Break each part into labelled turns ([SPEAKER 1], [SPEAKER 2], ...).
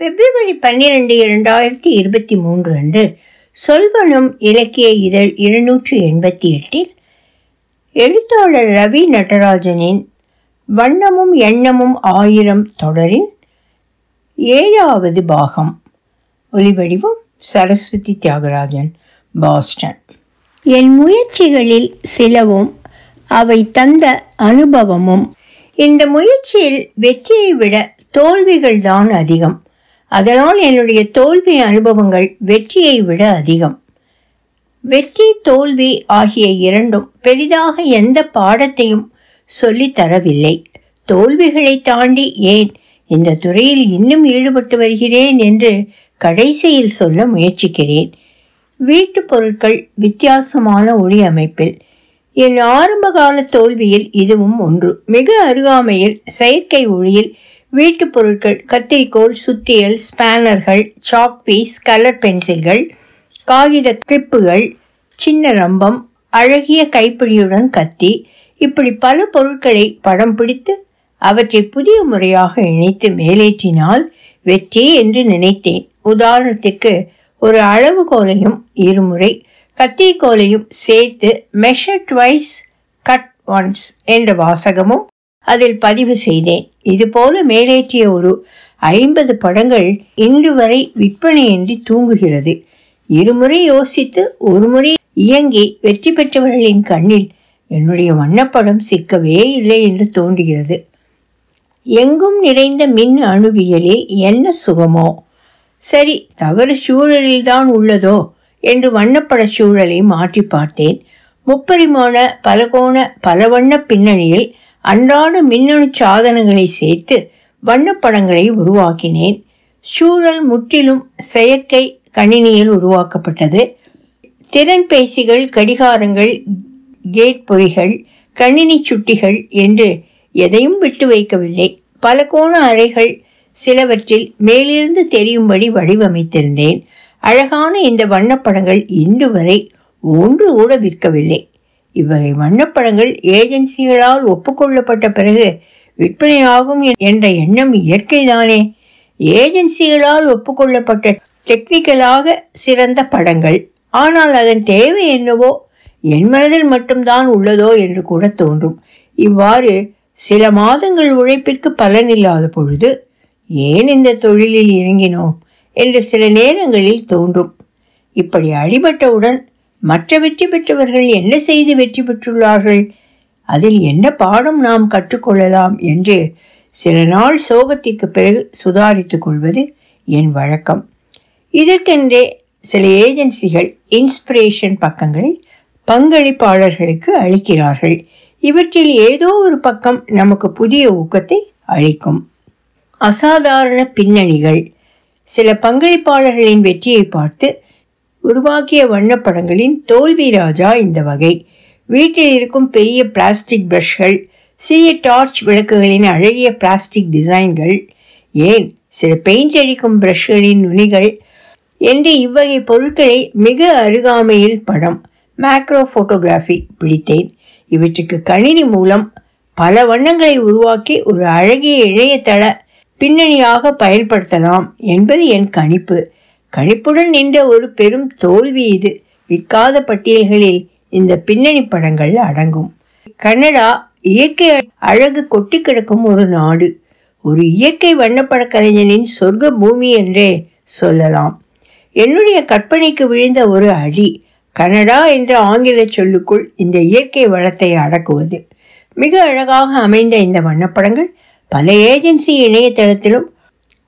[SPEAKER 1] பிப்ரவரி பன்னிரண்டு இரண்டாயிரத்தி இருபத்தி மூன்று அன்று சொல்வனம் இலக்கிய இதழ் இருநூற்றி எண்பத்தி எட்டில் எழுத்தாளர் ரவி நடராஜனின் வண்ணமும் எண்ணமும் ஆயிரம் தொடரின் ஏழாவது பாகம். ஒலிவடிவம் சரஸ்வதி தியாகராஜன் பாஸ்டன். என் முயற்சிகளில் சிலவும் அவை தந்த அனுபவமும். இந்த முயற்சியில் வெற்றியை விட தோல்விகள் தான் அதிகம். அதனால் என்னுடைய தோல்வி அனுபவங்கள் வெற்றியை விட அதிகம். வெற்றி தோல்வி ஆகிய இரண்டும் பெரிதாக எந்த பாடத்தையும் சொல்லித்தரவில்லை தோல்விகளை தாண்டி ஏன் இந்த துறையில் இன்னும் ஈடுபட்டு வருகிறேன் என்று கடைசியில் சொல்ல முயற்சிக்கிறேன். வீட்டு பொருட்கள் வித்தியாசமான ஒளி அமைப்பில். என் ஆரம்பகால தோல்வியில் இதுவும் ஒன்று. மிக அருகாமையில் செயற்கை ஒளியில் வீட்டு பொருட்கள் கத்திரிக்கோல் சுத்தியல் ஸ்பேனர்கள் சாக் பீஸ் கலர் பென்சில்கள் காகித கிளிப்புகள் சின்ன ரம்பம் அழகிய கைப்பிடியுடன் கத்தி இப்படி பல பொருட்களை படம் பிடித்து அவற்றை புதிய முறையாக இணைத்து மேலேற்றினால் வெற்றி என்று நினைத்தேன். உதாரணத்துக்கு ஒரு அளவுகோலையும் இருமுறை கத்திரிக்கோலையும் சேர்த்து மெஷர் ட்வைஸ் கட் ஒன்ஸ் என்ற வாசகமும் அதில் பதிவு செய்தேன். இதுபோல மேலேற்றிய ஒரு ஐம்பது படங்கள் இன்று வரை விற்பனையின்றி தூங்குகிறது. இருமுறை யோசித்து ஒருமுறை இயங்கி வெற்றி பெற்றவர்களின் கண்ணில் என்னுடைய வண்ணப்படம் சிக்கவே இல்லை என்று தோன்றுகிறது. எங்கும் நிறைந்த மின் அணுவியலில் என்ன சுகமோ? சரி தவறு சூழலில்தான் உள்ளதோ? என்று வண்ணப்பட சூழலை மாற்றி பார்த்தேன். முப்பரிமாண பலகோண பலவண்ண பின்னணியில் அன்றாட மின்னணு சாதனங்களை சேர்த்து வண்ணப்படங்களை உருவாக்கினேன். சூழல் முற்றிலும் செயற்கை கணினியில் உருவாக்கப்பட்டது. திறன்பேசிகள் கடிகாரங்கள் கேட் பொறிகள் கணினி சுட்டிகள் என்று எதையும் விட்டு வைக்கவில்லை. பல கோண அறைகள் சிலவற்றில் மேலிருந்து தெரியும்படி வடிவமைத்திருந்தேன். அழகான இந்த வண்ணப்படங்கள் இன்று வரை ஒன்று கூட விற்கவில்லை. இவ்வகை வண்ணப்படங்கள் ஏஜென்சிகளால் ஒப்புக்கொள்ளப்பட்ட பிறகு விற்பனையாகும் என்ற எண்ணம் இயற்கைதானே. ஏஜென்சிகளால் ஒப்புக்கொள்ளப்பட்ட டெக்னிக்கலாக சிறந்த படங்கள். ஆனால் அதன் தேவை என்னவோ? என் மனதில் மட்டும்தான் உள்ளதோ என்று கூட தோன்றும். இவ்வாறு சில மாதங்கள் உழைப்பிற்கு பலனில்லாத பொழுது ஏன் இந்த தொழிலில் இறங்கினோம்? என்று சில நேரங்களில் தோன்றும். இப்படி அடிபட்டவுடன் மற்ற வெற்றி பெற்றவர்கள் என்ன செய்து வெற்றி பெற்றுள்ளார்கள்? அதில் என்ன பாடம் நாம் கற்றுக்கொள்ளலாம் என்று சில நாள் சோகத்திற்கு பிறகு சுதாரித்துக் கொள்வது என் வழக்கம். இதற்கென்றே சில ஏஜென்சிகள் இன்ஸ்பிரேஷன் பக்கங்களை பங்களிப்பாளர்களுக்கு அளிக்கிறார்கள். இவற்றில் ஏதோ ஒரு பக்கம் நமக்கு புதிய ஊக்கத்தை அளிக்கும். அசாதாரண பின்னணிகள். சில பங்களிப்பாளர்களின் வெற்றியை பார்த்து உருவாக்கிய வண்ணப்படங்களின் தோல்வி ராஜா இந்த வகை. வீட்டில் இருக்கும் பெரிய பிளாஸ்டிக் பிரஷ்கள் சிறிய டார்ச் விளக்குகளின் அழகிய பிளாஸ்டிக் டிசைன்கள் ஏன் சில பெயிண்ட் அடிக்கும் பிரஷ்களின் நுனிகள் என்று இவ்வகை பொருட்களை மிக அருகாமையில் படம் மேக்ரோ போட்டோகிராஃபி பிடித்தேன். இவற்றுக்கு கணினி மூலம் பல வண்ணங்களை உருவாக்கி ஒரு அழகிய இணையதள பின்னணியாக பயன்படுத்தலாம் என்பது என் கணிப்பு. கழிப்புடன் நின்ற ஒரு பெரும் தோல்வி இது. விற்காத பட்டியல்களில் இந்த பின்னணி படங்கள் அடங்கும். கனடா இயற்கை அழகு கொட்டி கிடக்கும் ஒரு நாடு. ஒரு இயற்கை வண்ணப்பட கலைஞனின் சொர்க்க பூமி என்றே சொல்லலாம். என்னுடைய கற்பனைக்கு விழுந்த ஒரு அடி. கனடா என்ற ஆங்கில சொல்லுக்குள் இந்த இயற்கை வளத்தை அடக்குவது. மிக அழகாக அமைந்த இந்த வண்ணப்படங்கள் பல ஏஜென்சி இணையதளத்திலும்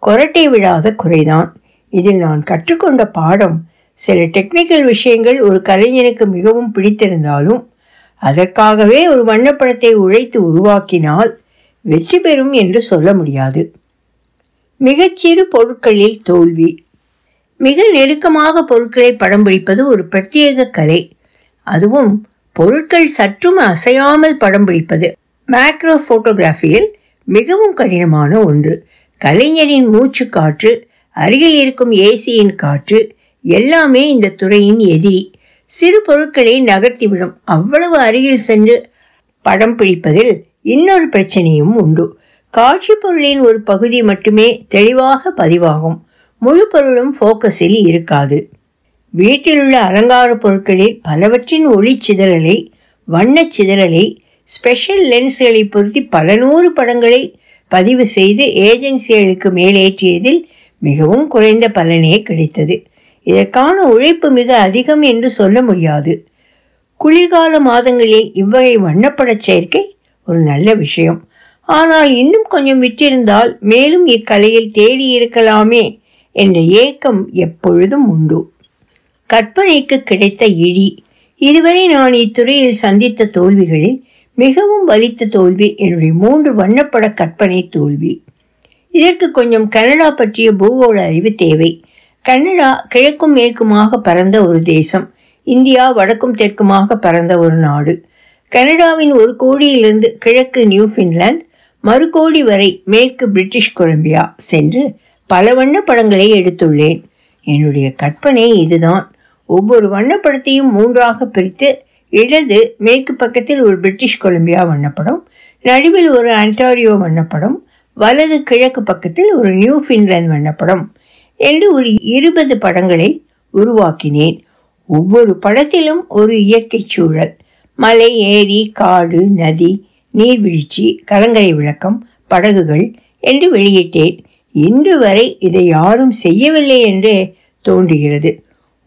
[SPEAKER 1] கொரட்டை விழாத குறைதான். இதில் நான் கற்றுக்கொண்ட பாடம் சில டெக்னிக்கல் விஷயங்கள் ஒரு கலைஞனுக்கு மிகவும் பிடித்திருந்தாலும் அதற்காகவே ஒரு வண்ணப்படத்தை உழைத்து உருவாக்கினால் வெற்றி பெறும் என்று சொல்ல முடியாது. மிகச்சிறு பொருட்களில் தோல்வி. மிக நெருக்கமாக பொருட்களை படம் பிடிப்பது ஒரு பிரத்யேக கலை. அதுவும் பொருட்கள் சற்றும் அசையாமல் படம் பிடிப்பது. மேக்ரோ போட்டோகிராஃபியில் மிகவும் கடினமான ஒன்று. கலைஞரின் மூச்சு காற்று அருகில் இருக்கும் ஏசியின் காற்று எல்லாமே இந்த துறையின் எதிரி. சிறு பொருட்களை நகர்த்திவிடும். அவ்வளவு அருகில் சென்று படம் பிடிப்பதில் இன்னொரு பிரச்சனையும் உண்டு. காட்சி பொருளின் ஒரு பகுதி மட்டுமே தெளிவாக பதிவாகும். முழு பொருளும் ஃபோக்கஸில் இருக்காது. வீட்டிலுள்ள அலங்கார பொருட்களில் பலவற்றின் ஒளி சிதறலை வண்ணச் சிதறலை ஸ்பெஷல் லென்ஸ்களை பொருத்தி பல நூறு படங்களை பதிவு செய்து ஏஜென்சிகளுக்கு மேலேற்றியதில் மிகவும் குறைந்த பலனே கிடைத்தது. இதற்கான உழைப்பு மிக அதிகம் என்று சொல்ல முடியாது. குளிர்கால மாதங்களில் இவ்வகை வண்ணப்படச் சேர்க்கை ஒரு நல்ல விஷயம். ஆனால் இன்னும் கொஞ்சம் விற்றிருந்தால் மேலும் இக்கலையில் தேடி இருக்கலாமே என்ற ஏக்கம் எப்பொழுதும் உண்டு. கற்பனைக்கு கிடைத்த இடி. இதுவரை நான் இத்துறையில் சந்தித்த தோல்விகளில் மிகவும் வலித்த தோல்வி என்னுடைய மூன்று வண்ணப்பட கற்பனை தோல்வி. இதற்கு கொஞ்சம் கனடா பற்றிய பூகோள அறிவு தேவை. கனடா கிழக்கும் மேற்குமாக பறந்த ஒரு தேசம். இந்தியா வடக்கும் தெற்குமாக பறந்த ஒரு நாடு. கனடாவின் ஒரு கோடியிலிருந்து கிழக்கு நியூஃபின்லாந்து மறு கோடி வரை மேற்கு பிரிட்டிஷ் கொலம்பியா சென்று பல வண்ண படங்களை எடுத்துள்ளேன். என்னுடைய கற்பனை இதுதான். ஒவ்வொரு வண்ணப்படத்தையும் மூன்றாக பிரித்து இடது மேற்கு பக்கத்தில் ஒரு பிரிட்டிஷ் கொலம்பியா வண்ணப்படம் நடுவில் ஒரு அன்டாரியோ வண்ணப்படம் வலது கிழக்கு பக்கத்தில் ஒரு நியூ ஃபின்லாந்து வண்ணப்படம். என்று ஒரு இருபது படங்களை உருவாக்கினேன். ஒவ்வொரு படத்திலும் ஒரு இயற்கை சூழல். மலை ஏரி காடு நதி நீர்வீழ்ச்சி கலங்கரை விளக்கம் படகுகள் என்று வெளியிட்டேன். இன்று வரை இதை யாரும் செய்யவில்லை என்றே தோன்றுகிறது.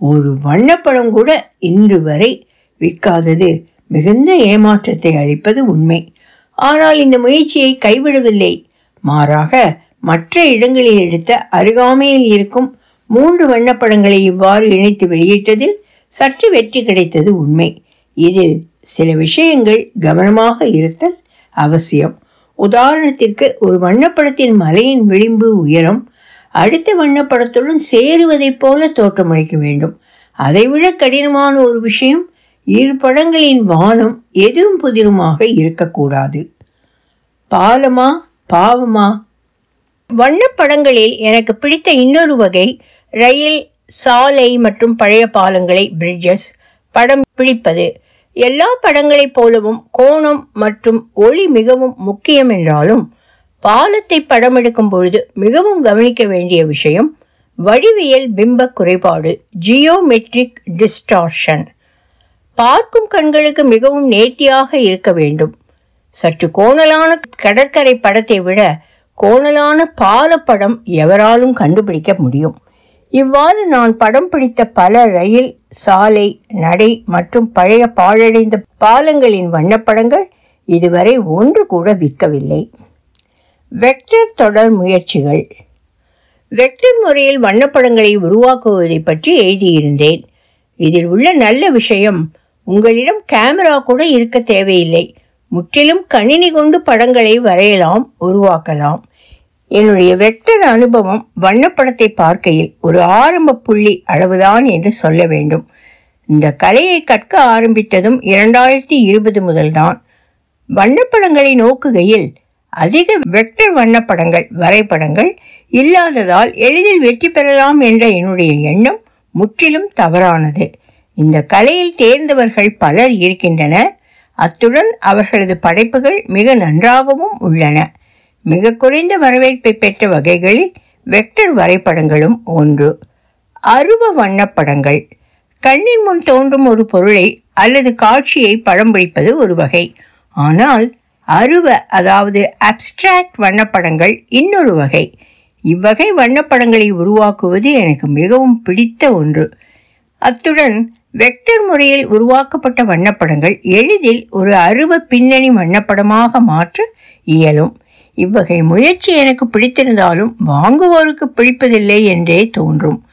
[SPEAKER 1] ஒரு வண்ணப்படம் கூட இன்று வரை விற்காதது. மிகுந்த ஏமாற்றத்தை அளிப்பது உண்மை. ஆனால் இந்த முயற்சியை கைவிடவில்லை. மாறாக மற்ற இடங்களில் எடுத்த அருகாமையில் இருக்கும் மூன்று வண்ணப்படங்களை இவ்வாறு இணைத்து வெளியிட்டதில் சற்று வெற்றி கிடைத்தது உண்மை. இதில் சில விஷயங்கள் கவனமாக இருத்தல் அவசியம். உதாரணத்திற்கு ஒரு வண்ணப்படத்தின் மலையின் விளிம்பு உயரம் அடுத்த வண்ணப்படத்துடன் சேருவதைப் போல தோற்றமளிக்க வேண்டும். அதைவிட கடினமான ஒரு விஷயம் இரு படங்களின் வானம் எதுவும் புதிருமாக இருக்கக்கூடாது. பாலமா பாவமா? வண்ணப்படங்களில் எனக்கு பிடித்த இன்னொரு வகை ரயில் சாலை மற்றும் பழைய பாலங்களை பிரிட்ஜஸ் படம் பிடிப்பது. எல்லா படங்களைப் போலவும் கோணம் மற்றும் ஒளி மிகவும் முக்கியம் என்றாலும் பாலத்தை படம் எடுக்கும் பொழுது மிகவும் கவனிக்க வேண்டிய விஷயம் வடிவியல் பிம்ப குறைபாடு ஜியோமெட்ரிக் டிஸ்டார்ஷன் பார்க்கும் கண்களுக்கு மிகவும் நேர்த்தியாக இருக்க வேண்டும். சற்று கோணலான கடற்கரை படத்தை விட கோணலான பாலப்படம் எவராலும் கண்டுபிடிக்க முடியும். இவ்வாறு நான் படம் பிடித்த பல ரயில் சாலை நடை மற்றும் பழைய பாழடைந்த பாலங்களின் வண்ணப்படங்கள் இதுவரை ஒன்று கூட விற்கவில்லை. வெக்டர் தொடர் முயற்சிகள். வெக்டர் முறையில் வண்ணப்படங்களை உருவாக்குவதை பற்றி எழுதியிருந்தேன். இதில் உள்ள நல்ல விஷயம் உங்களிடம் கேமரா கூட இருக்க தேவையில்லை. முற்றிலும் கணினி கொண்டு படங்களை வரையலாம் உருவாக்கலாம். என்னுடைய வெக்டர் அனுபவம் வண்ணப்படத்தை பார்க்கையில் ஒரு ஆரம்ப புள்ளி அளவுதான் என்று சொல்ல வேண்டும். இந்த கலையை கற்க ஆரம்பித்ததும் இரண்டாயிரத்தி இருபது முதல்தான். வண்ணப்படங்களை நோக்குகையில் அதிக வெக்டர் வண்ணப்படங்கள் வரைபடங்கள் இல்லாததால் எளிதில் வெற்றி பெறலாம் என்ற என்னுடைய எண்ணம் முற்றிலும் தவறானது. இந்த கலையில் தேர்ந்தவர்கள் பலர் இருக்கின்றனர். அத்துடன் அவர்களது படைப்புகள் மிக நன்றாகவும் உள்ளன. மிக குறைந்த வரவேற்பை பெற்ற வகைகளில் வெக்டர் வரைபடங்களும் ஒன்று. அருவ வண்ணப்படங்கள். கண்ணின் முன் தோன்றும் ஒரு பொருளை அல்லது காட்சியை படம் பிடிப்பது ஒரு வகை. ஆனால் அருவ அதாவது அப்டிராக்ட் வண்ணப்படங்கள் இன்னொரு வகை. இவ்வகை வண்ணப்படங்களை உருவாக்குவது எனக்கு மிகவும் பிடித்த ஒன்று. அத்துடன் வெக்டர் முறையில் உருவாக்கப்பட்ட வண்ணப்படங்கள் எளிதில் ஒரு அருவ பின்னணி வண்ணப்படமாக மாற்ற இயலும். இவ்வகை முயற்சி எனக்கு பிடித்திருந்தாலும் வாங்குவோருக்கு பிடிப்பதில்லை என்றே தோன்றும்.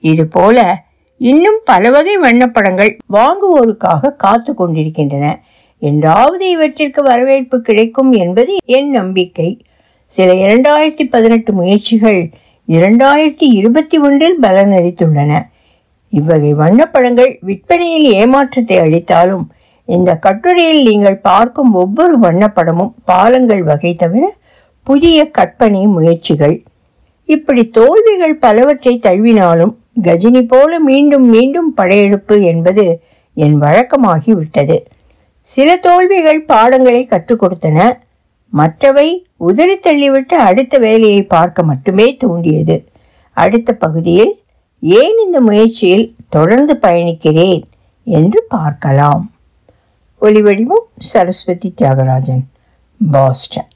[SPEAKER 1] இதுபோல இன்னும் பல வகை வண்ணப்படங்கள் வாங்குவோருக்காக காத்து கொண்டிருக்கின்றன. என்றாவது இவற்றிற்கு வரவேற்பு கிடைக்கும் என்பது என் நம்பிக்கை. சில இரண்டாயிரத்தி பதினெட்டு முயற்சிகள் இரண்டாயிரத்தி இருபத்தி ஒன்றில் பலனளித்துள்ளன. இவ்வகை வண்ணப்படங்கள் விற்பனையில் ஏமாற்றத்தை அளித்தாலும் இந்த கட்டுரையில் நீங்கள் பார்க்கும் ஒவ்வொரு வண்ணப்படமும் பாலங்கள் வகை தவிர புதிய கற்பனை முயற்சிகள். இப்படி தோல்விகள் பலவற்றை தழுவினாலும் கஜினி போல மீண்டும் மீண்டும் படையெடுப்பு என்பது என் வழக்கமாகிவிட்டது. சில தோல்விகள் பாடங்களை கற்றுக் கொடுத்தன. மற்றவை உதறி தள்ளிவிட்டு அடுத்த வேலையை பார்க்க மட்டுமே தூண்டியது. அடுத்த பகுதியில் ஏன் இந்த முயற்சியில் தொடர்ந்து பயணிக்கிறேன் என்று பார்க்கலாம். ஒலிவடிவம் சரஸ்வதி தியாகராஜன் பாஸ்டன்.